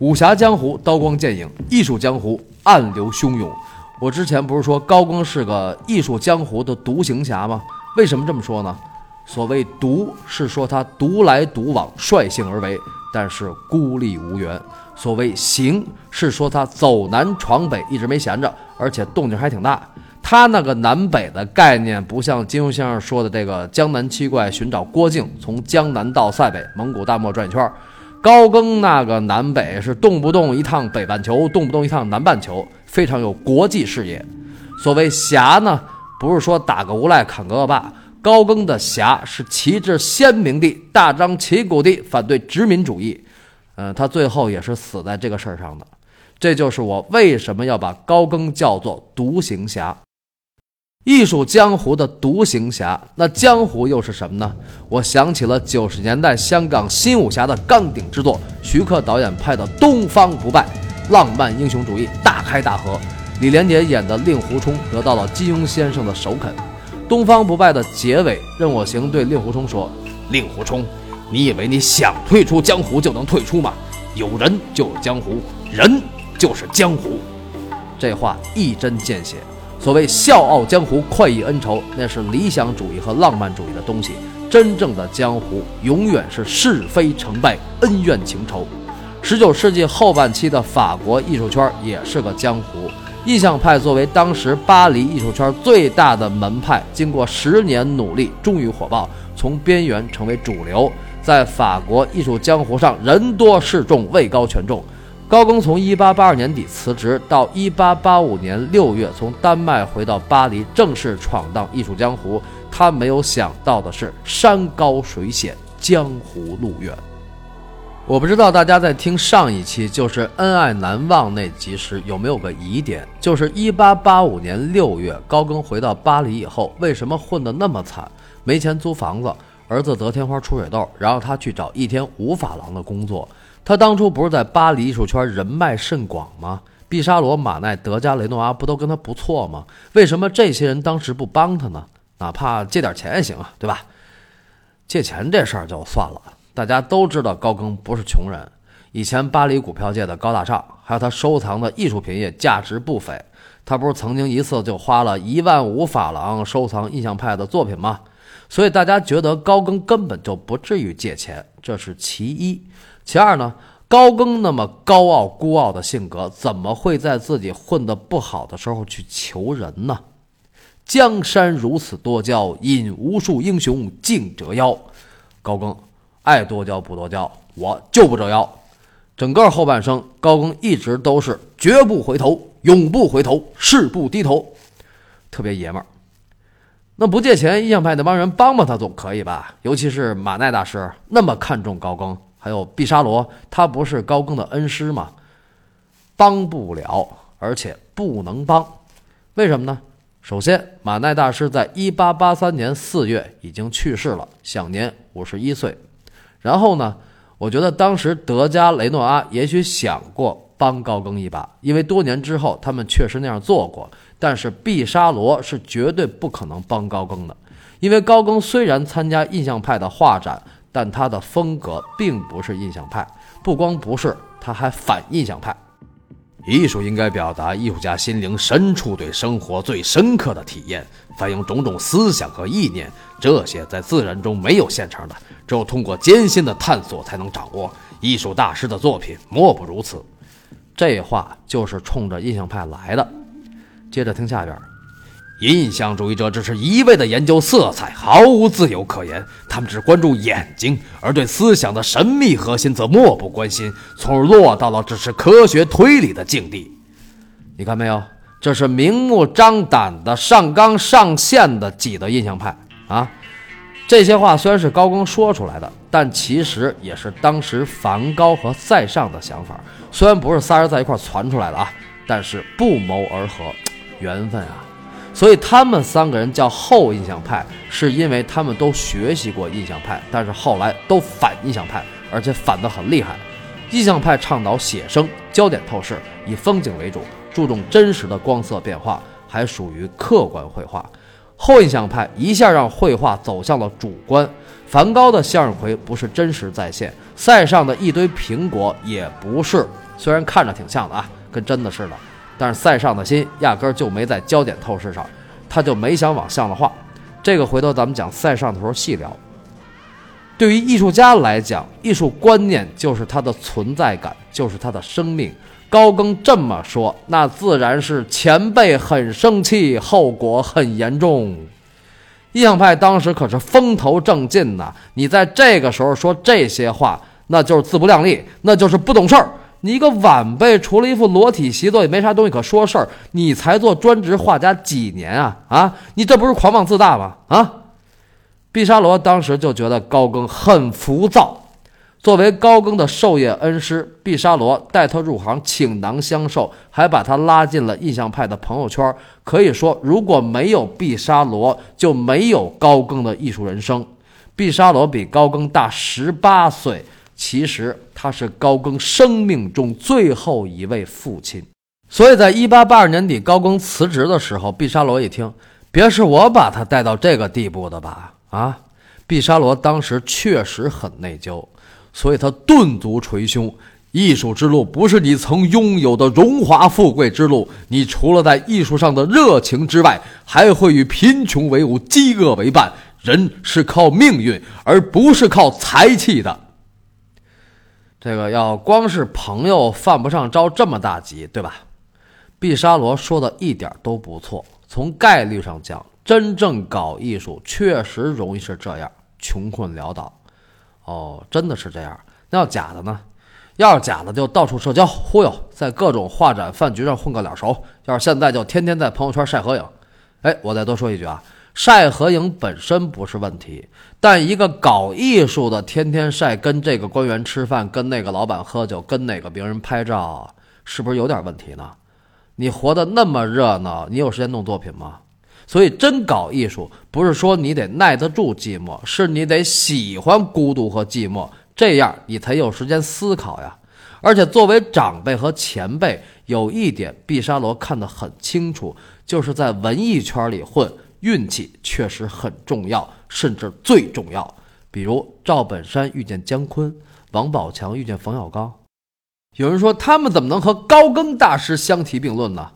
武侠江湖刀光剑影，艺术江湖暗流汹涌。我之前不是说高更是个艺术江湖的独行侠吗？为什么这么说呢？所谓独，是说他独来独往，率性而为，但是孤立无援；所谓行，是说他走南闯北，一直没闲着，而且动静还挺大。他那个南北的概念，不像金庸先生说的这个江南七怪寻找郭靖，从江南到塞北蒙古大漠转一圈儿。高更那个南北是动不动一趟北半球，动不动一趟南半球，非常有国际视野。所谓侠呢，不是说打个无赖砍个恶霸，高更的侠是旗帜鲜明地、大张旗鼓地反对殖民主义。嗯，他最后也是死在这个事儿上的。这就是我为什么要把高更叫做独行侠。艺术江湖的独行侠，那江湖又是什么呢？我想起了九十年代香港新武侠的钢鼎之作，徐克导演拍的《东方不败》，浪漫英雄主义大开大合。李连杰演的令狐冲得到了金庸先生的首肯。《东方不败》的结尾，任我行对令狐冲说：“令狐冲，你以为你想退出江湖就能退出吗？有人就有江湖，人就是江湖。”这话一针见血。所谓笑傲江湖，快意恩仇，那是理想主义和浪漫主义的东西。真正的江湖，永远是是非成败、恩怨情仇。十九世纪后半期的法国艺术圈也是个江湖。印象派作为当时巴黎艺术圈最大的门派，经过十年努力，终于火爆，从边缘成为主流，在法国艺术江湖上人多势众，位高权重。高更从1882年底辞职，到1885年6月从丹麦回到巴黎，正式闯荡艺术江湖。他没有想到的是，山高水险，江湖路远。我不知道大家在听上一期就是《恩爱难忘》那集时有没有个疑点，就是1885年6月高更回到巴黎以后，为什么混得那么惨？没钱租房子，儿子得天花出水痘，然后他去找一天五法郎的工作。他当初不是在巴黎艺术圈人脉甚广吗？毕沙罗、马奈、德加、雷诺阿不都跟他不错吗？为什么这些人当时不帮他呢？哪怕借点钱也行啊，对吧？借钱这事儿就算了，大家都知道高更不是穷人，以前巴黎股票界的高大上，还有他收藏的艺术品也价值不菲。他不是曾经一次就花了一万五法郎收藏印象派的作品吗？所以大家觉得高更根本就不至于借钱，这是其一。其二呢，高更那么高傲孤傲的性格，怎么会在自己混得不好的时候去求人呢？江山如此多娇，引无数英雄竞折腰。高更爱多娇不多娇，我就不折腰。整个后半生，高更一直都是绝不回头，永不回头，誓不低头，特别爷们儿。那不借钱，印象派那帮人帮帮他总可以吧？尤其是马奈大师那么看重高更。还有毕沙罗，他不是高更的恩师吗？帮不了，而且不能帮，为什么呢？首先，马奈大师在一八八三年四月已经去世了，享年五十一岁。然后呢，我觉得当时德加雷诺阿也许想过帮高更一把，因为多年之后他们确实那样做过。但是毕沙罗是绝对不可能帮高更的，因为高更虽然参加印象派的画展。但他的风格并不是印象派，不光不是，他还反印象派。艺术应该表达艺术家心灵深处对生活最深刻的体验，反映种种思想和意念。这些在自然中没有现成的，只有通过艰辛的探索才能掌握。艺术大师的作品莫不如此。这话就是冲着印象派来的。接着听下边。印象主义者只是一味的研究色彩，毫无自由可言。他们只关注眼睛，而对思想的神秘核心则漠不关心，从而落到了只是科学推理的境地。你看没有？这是明目张胆的上纲上线的挤的印象派啊！这些话虽然是高更说出来的，但其实也是当时梵高和塞尚的想法。虽然不是仨人在一块传出来的啊，但是不谋而合，缘分啊！所以他们三个人叫后印象派，是因为他们都学习过印象派，但是后来都反印象派，而且反得很厉害。印象派倡导写生，焦点透视，以风景为主，注重真实的光色变化，还属于客观绘画。后印象派一下让绘画走向了主观。梵高的向日葵不是真实再现，塞尚的一堆苹果也不是虽然看着挺像的啊，跟真的似的，但是塞尚的心压根儿就没在焦点透视上，他就没想往像的画。这个回头咱们讲塞尚的时候细聊。对于艺术家来讲，艺术观念就是他的存在感，就是他的生命。高更这么说，那自然是前辈很生气，后果很严重。印象派当时可是风头正劲呐，你在这个时候说这些话，那就是自不量力，那就是不懂事儿。你一个晚辈，除了一幅裸体习作，也没啥东西可说事儿。你才做专职画家几年啊？啊，你这不是狂妄自大吗？啊！毕沙罗当时就觉得高更很浮躁。作为高更的授业恩师，毕沙罗带他入行，倾囊相授，还把他拉进了印象派的朋友圈。可以说，如果没有毕沙罗，就没有高更的艺术人生。毕沙罗比高更大十八岁，其实他是高更生命中最后一位父亲。所以在一八八二年底，高更辞职的时候，毕沙罗一听，别是我把他带到这个地步的吧？啊，毕沙罗当时确实很内疚，所以他顿足捶胸：艺术之路不是你曾拥有的荣华富贵之路，你除了在艺术上的热情之外，还会与贫穷为伍、饥饿为伴。人是靠命运，而不是靠才气的。这个要光是朋友犯不上着这么大急，对吧？毕沙罗说的一点都不错，从概率上讲。真正搞艺术确实容易是这样，穷困潦倒。哦，真的是这样。那要假的呢？要是假的，就到处社交忽悠，在各种画展饭局上混个脸熟。要是现在，就天天在朋友圈晒合影。哎，我再多说一句啊，晒合影本身不是问题，但一个搞艺术的天天晒跟这个官员吃饭，跟那个老板喝酒，跟哪个名人拍照，是不是有点问题呢？你活得那么热闹，你有时间弄作品吗？所以，真搞艺术不是说你得耐得住寂寞，是你得喜欢孤独和寂寞，这样你才有时间思考呀。而且，作为长辈和前辈，有一点毕沙罗看得很清楚，就是在文艺圈里混，运气确实很重要，甚至最重要。比如赵本山遇见姜昆，王宝强遇见冯小刚。有人说，他们怎么能和高更大师相提并论呢？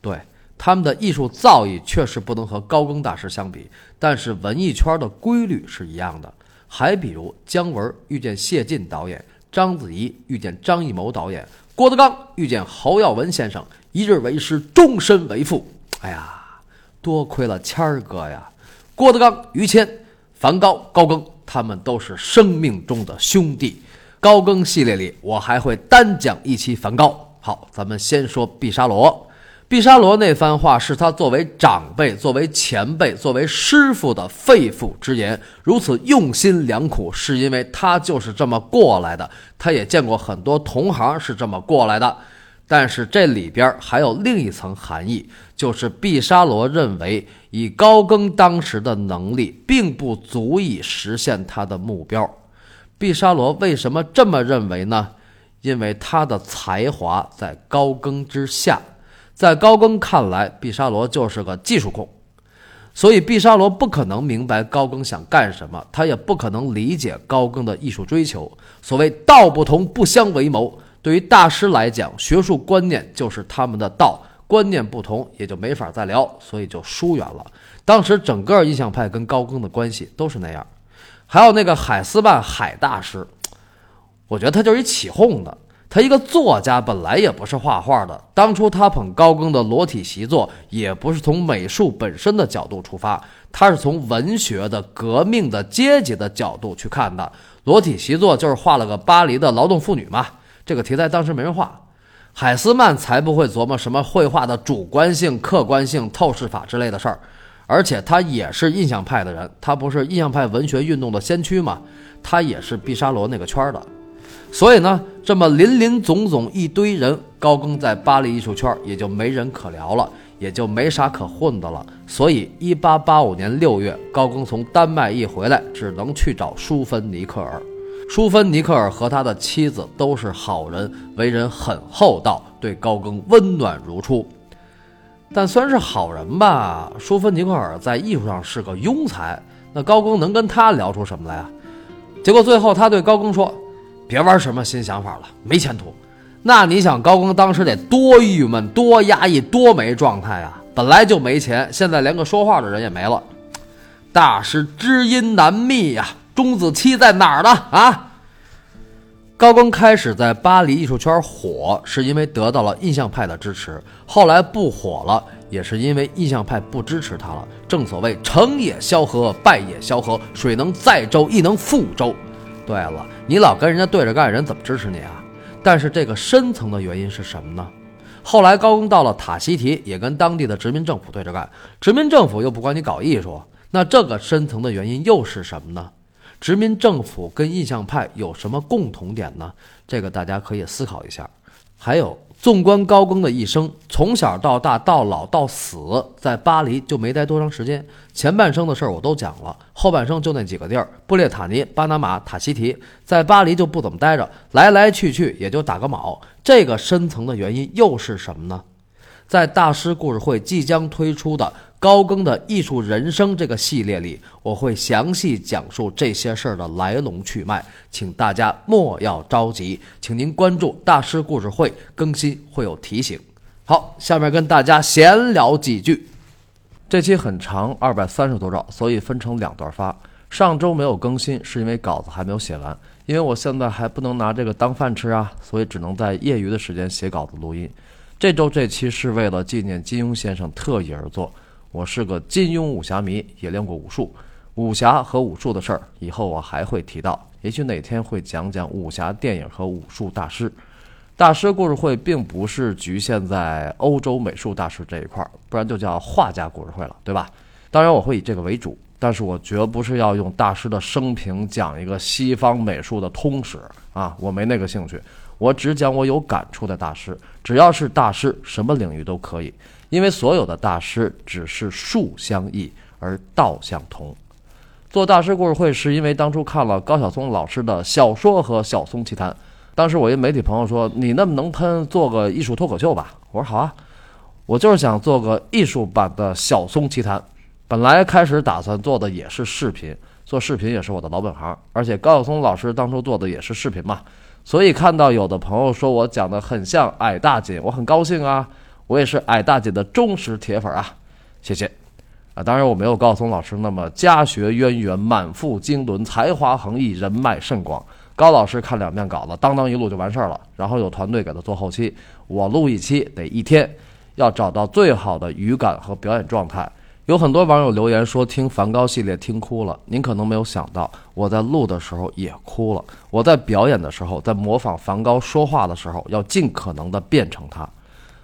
对。他们的艺术造诣确实不能和高更大师相比，但是文艺圈的规律是一样的。还比如姜文遇见谢晋导演，章子怡遇见张艺谋导演，郭德纲遇见侯耀文先生，一日为师，终身为父。哎呀，多亏了谦儿哥呀！郭德纲、于谦、梵高、高更，他们都是生命中的兄弟。高更系列里，我还会单讲一期梵高。好，咱们先说毕沙罗。毕沙罗那番话是他作为长辈、作为前辈、作为师傅的肺腑之言，如此用心良苦，是因为他就是这么过来的。他也见过很多同行是这么过来的，但是这里边还有另一层含义，就是毕沙罗认为以高更当时的能力，并不足以实现他的目标。毕沙罗为什么这么认为呢？因为他的才华在高更之下。在高更看来，毕沙罗就是个技术控，所以毕沙罗不可能明白高更想干什么，他也不可能理解高更的艺术追求。所谓道不同不相为谋，对于大师来讲，学术观念就是他们的道，观念不同也就没法再聊，所以就疏远了。当时整个印象派跟高更的关系都是那样。还有那个海斯曼海大师，我觉得他就是一起哄的。他一个作家，本来也不是画画的。当初他捧高更的裸体习作，也不是从美术本身的角度出发，他是从文学的、革命的、阶级的角度去看的。裸体习作就是画了个巴黎的劳动妇女嘛，这个题材当时没人画，海斯曼才不会琢磨什么绘画的主观性、客观性、透视法之类的事儿。而且他也是印象派的人，他不是印象派文学运动的先驱嘛，他也是毕沙罗那个圈儿的。所以呢，这么林林总总一堆人，高更在巴黎艺术圈也就没人可聊了，也就没啥可混的了。所以，一八八五年六月，高更从丹麦一回来，只能去找舒芬尼克尔。舒芬尼克尔和他的妻子都是好人，为人很厚道，对高更温暖如初。但虽然是好人吧，舒芬尼克尔在艺术上是个庸才，那高更能跟他聊出什么来啊？结果最后他对高更说。别玩什么新想法了，没前途。那你想高更当时得多郁闷、多压抑、多没状态啊！本来就没钱，现在连个说话的人也没了。大师知音难觅呀，钟子期在哪儿呢？啊！高更开始在巴黎艺术圈火，是因为得到了印象派的支持；后来不火了，也是因为印象派不支持他了。正所谓成也萧何，败也萧何，水能载舟，亦能覆舟。对了，你老跟人家对着干，人怎么支持你啊？但是这个深层的原因是什么呢？后来高更到了塔希提，也跟当地的殖民政府对着干，殖民政府又不管你搞艺术，那这个深层的原因又是什么呢？殖民政府跟印象派有什么共同点呢？这个大家可以思考一下。还有，纵观高更的一生，从小到大到老到死，在巴黎就没待多长时间。前半生的事儿我都讲了，后半生就那几个地儿：布列塔尼、巴拿马、塔希提。在巴黎就不怎么待着，来来去去也就打个卯。这个深层的原因又是什么呢？在大师故事会即将推出的。高更的艺术人生这个系列里，我会详细讲述这些事儿的来龙去脉，请大家莫要着急，请您关注大师故事会更新会有提醒。好，下面跟大家闲聊几句。这期很长，二百三十多兆，所以分成两段发。上周没有更新，是因为稿子还没有写完，因为我现在还不能拿这个当饭吃啊，所以只能在业余的时间写稿子录音。这周这期是为了纪念金庸先生特意而做。我是个金庸武侠迷，也练过武术。武侠和武术的事儿，以后我还会提到。也许哪天会讲讲武侠电影和武术大师。大师故事会并不是局限在欧洲美术大师这一块儿，不然就叫画家故事会了，对吧？当然我会以这个为主，但是我绝不是要用大师的生平讲一个西方美术的通史啊，我没那个兴趣。我只讲我有感触的大师，只要是大师，什么领域都可以。因为所有的大师只是术相异而道相同。做大师故事会是因为当初看了高晓松老师的小说和晓松奇谈。当时我一媒体朋友说：“你那么能喷，做个艺术脱口秀吧。”我说：“好啊，我就是想做个艺术版的晓松奇谈。”本来开始打算做的也是视频，做视频也是我的老本行，而且高晓松老师当初做的也是视频嘛，所以看到有的朋友说我讲的很像矮大姐，我很高兴啊。我也是矮大姐的忠实铁粉啊，谢谢啊！当然我没有高松老师那么家学渊源、满腹经纶、才华横溢、人脉甚广。高老师看两遍稿子，当当一录就完事儿了，然后有团队给他做后期。我录一期得一天，要找到最好的语感和表演状态。有很多网友留言说听梵高系列听哭了，您可能没有想到，我在录的时候也哭了。我在表演的时候，在模仿梵高说话的时候，要尽可能的变成他。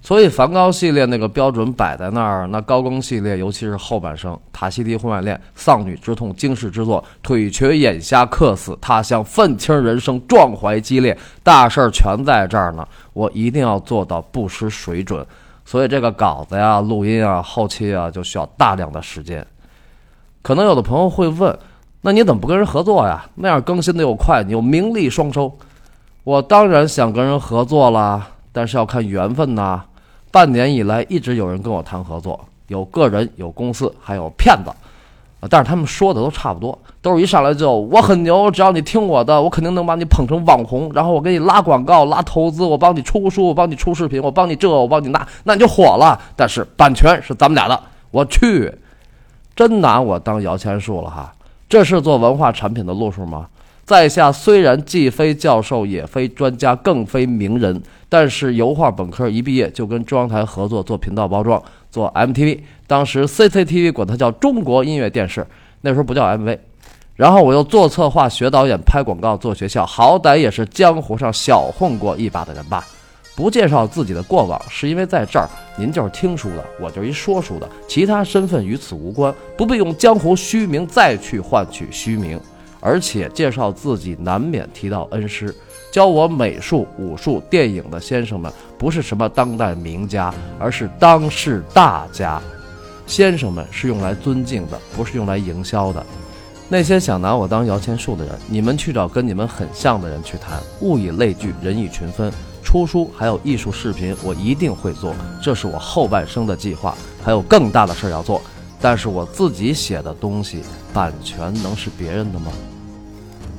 所以梵高系列那个标准摆在那儿，那高更系列，尤其是后半生，《塔西提婚外恋》、丧女之痛、惊世之作、腿瘸眼瞎、客死他乡、愤青人生、壮怀激烈，大事儿全在这儿呢。我一定要做到不失水准。所以这个稿子呀、录音啊、后期啊，就需要大量的时间。可能有的朋友会问，那你怎么不跟人合作呀？那样更新的又快，你又名利双收。我当然想跟人合作啦，但是要看缘分呐。半年以来，一直有人跟我谈合作，有个人，有公司，还有骗子，啊！但是他们说的都差不多，都是一上来就我很牛，只要你听我的，我肯定能把你捧成网红，然后我给你拉广告、拉投资，我帮你出书，我帮你出视频，我帮你这，我帮你那，那你就火了。但是版权是咱们俩的，我去，真拿我当摇钱树了哈！这是做文化产品的路数吗？在下虽然既非教授，也非专家，更非名人，但是油画本科一毕业就跟中央台合作做频道包装，做 MTV。当时 CCTV 管它叫中国音乐电视，那时候不叫 MV。然后我又做策划、学导演、拍广告、做学校，好歹也是江湖上小混过一把的人吧。不介绍自己的过往，是因为在这儿您就是听书的，我就是一说书的，其他身份与此无关，不必用江湖虚名再去换取虚名。而且介绍自己难免提到恩师，教我美术、武术、电影的先生们不是什么当代名家，而是当世大家。先生们是用来尊敬的，不是用来营销的。那些想拿我当摇钱树的人，你们去找跟你们很像的人去谈。物以类聚，人以群分。出书还有艺术视频，我一定会做，这是我后半生的计划。还有更大的事儿要做，但是我自己写的东西，版权能是别人的吗？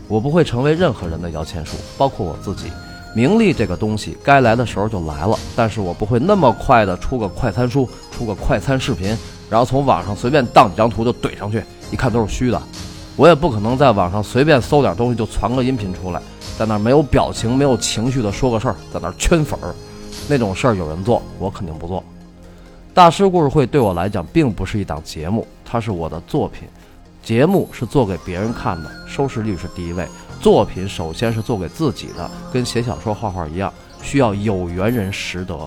我不会成为任何人的摇钱树，包括我自己。名利这个东西，该来的时候就来了，但是我不会那么快的出个快餐书，出个快餐视频，然后从网上随便当几张图就怼上去，一看都是虚的。我也不可能在网上随便搜点东西就传个音频出来，在那没有表情、没有情绪的说个事儿，在那圈粉儿，那种事儿有人做，我肯定不做。大师故事会对我来讲并不是一档节目，它是我的作品。节目是做给别人看的，收视率是第一位。作品首先是做给自己的，跟写小说、画画一样，需要有缘人识得。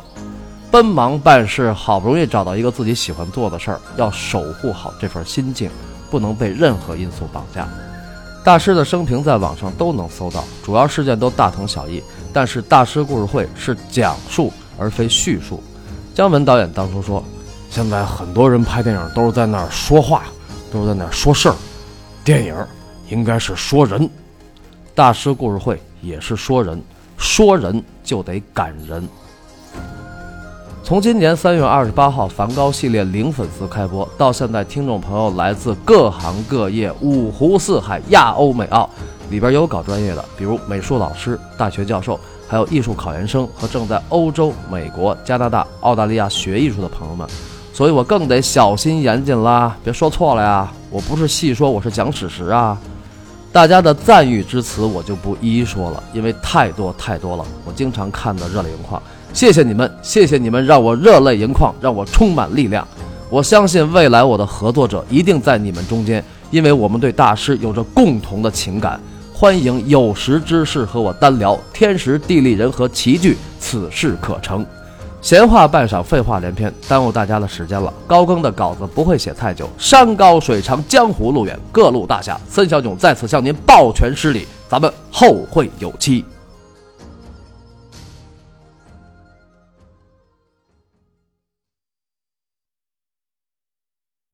奔忙办事，好不容易找到一个自己喜欢做的事儿，要守护好这份心境，不能被任何因素绑架。大师的生平在网上都能搜到，主要事件都大同小异。但是大师故事会是讲述而非叙述。姜文导演当初说：“现在很多人拍电影都是在那儿说话，都在那说事儿，电影应该是说人。”大师故事会也是说人，说人就得感人。从今年三月二十八号梵高系列零粉丝开播到现在，听众朋友来自各行各业、五湖四海、亚欧美澳，里边有搞专业的，比如美术老师、大学教授，还有艺术考研生和正在欧洲、美国、加拿大、澳大利亚学艺术的朋友们，所以我更得小心严谨啦，别说错了呀！我不是细说，我是讲史实啊。大家的赞誉之词我就不一一说了，因为太多太多了，我经常看的热泪盈眶。谢谢你们，谢谢你们，让我热泪盈眶，让我充满力量。我相信未来我的合作者一定在你们中间，因为我们对大师有着共同的情感。欢迎有识之士和我单聊，天时地利人和齐聚，此事可成。闲话半晌，废话连篇，耽误大家的时间了。高更的稿子不会写太久，山高水长，江湖路远，各路大侠，孙小囧在此向您抱拳施礼，咱们后会有期。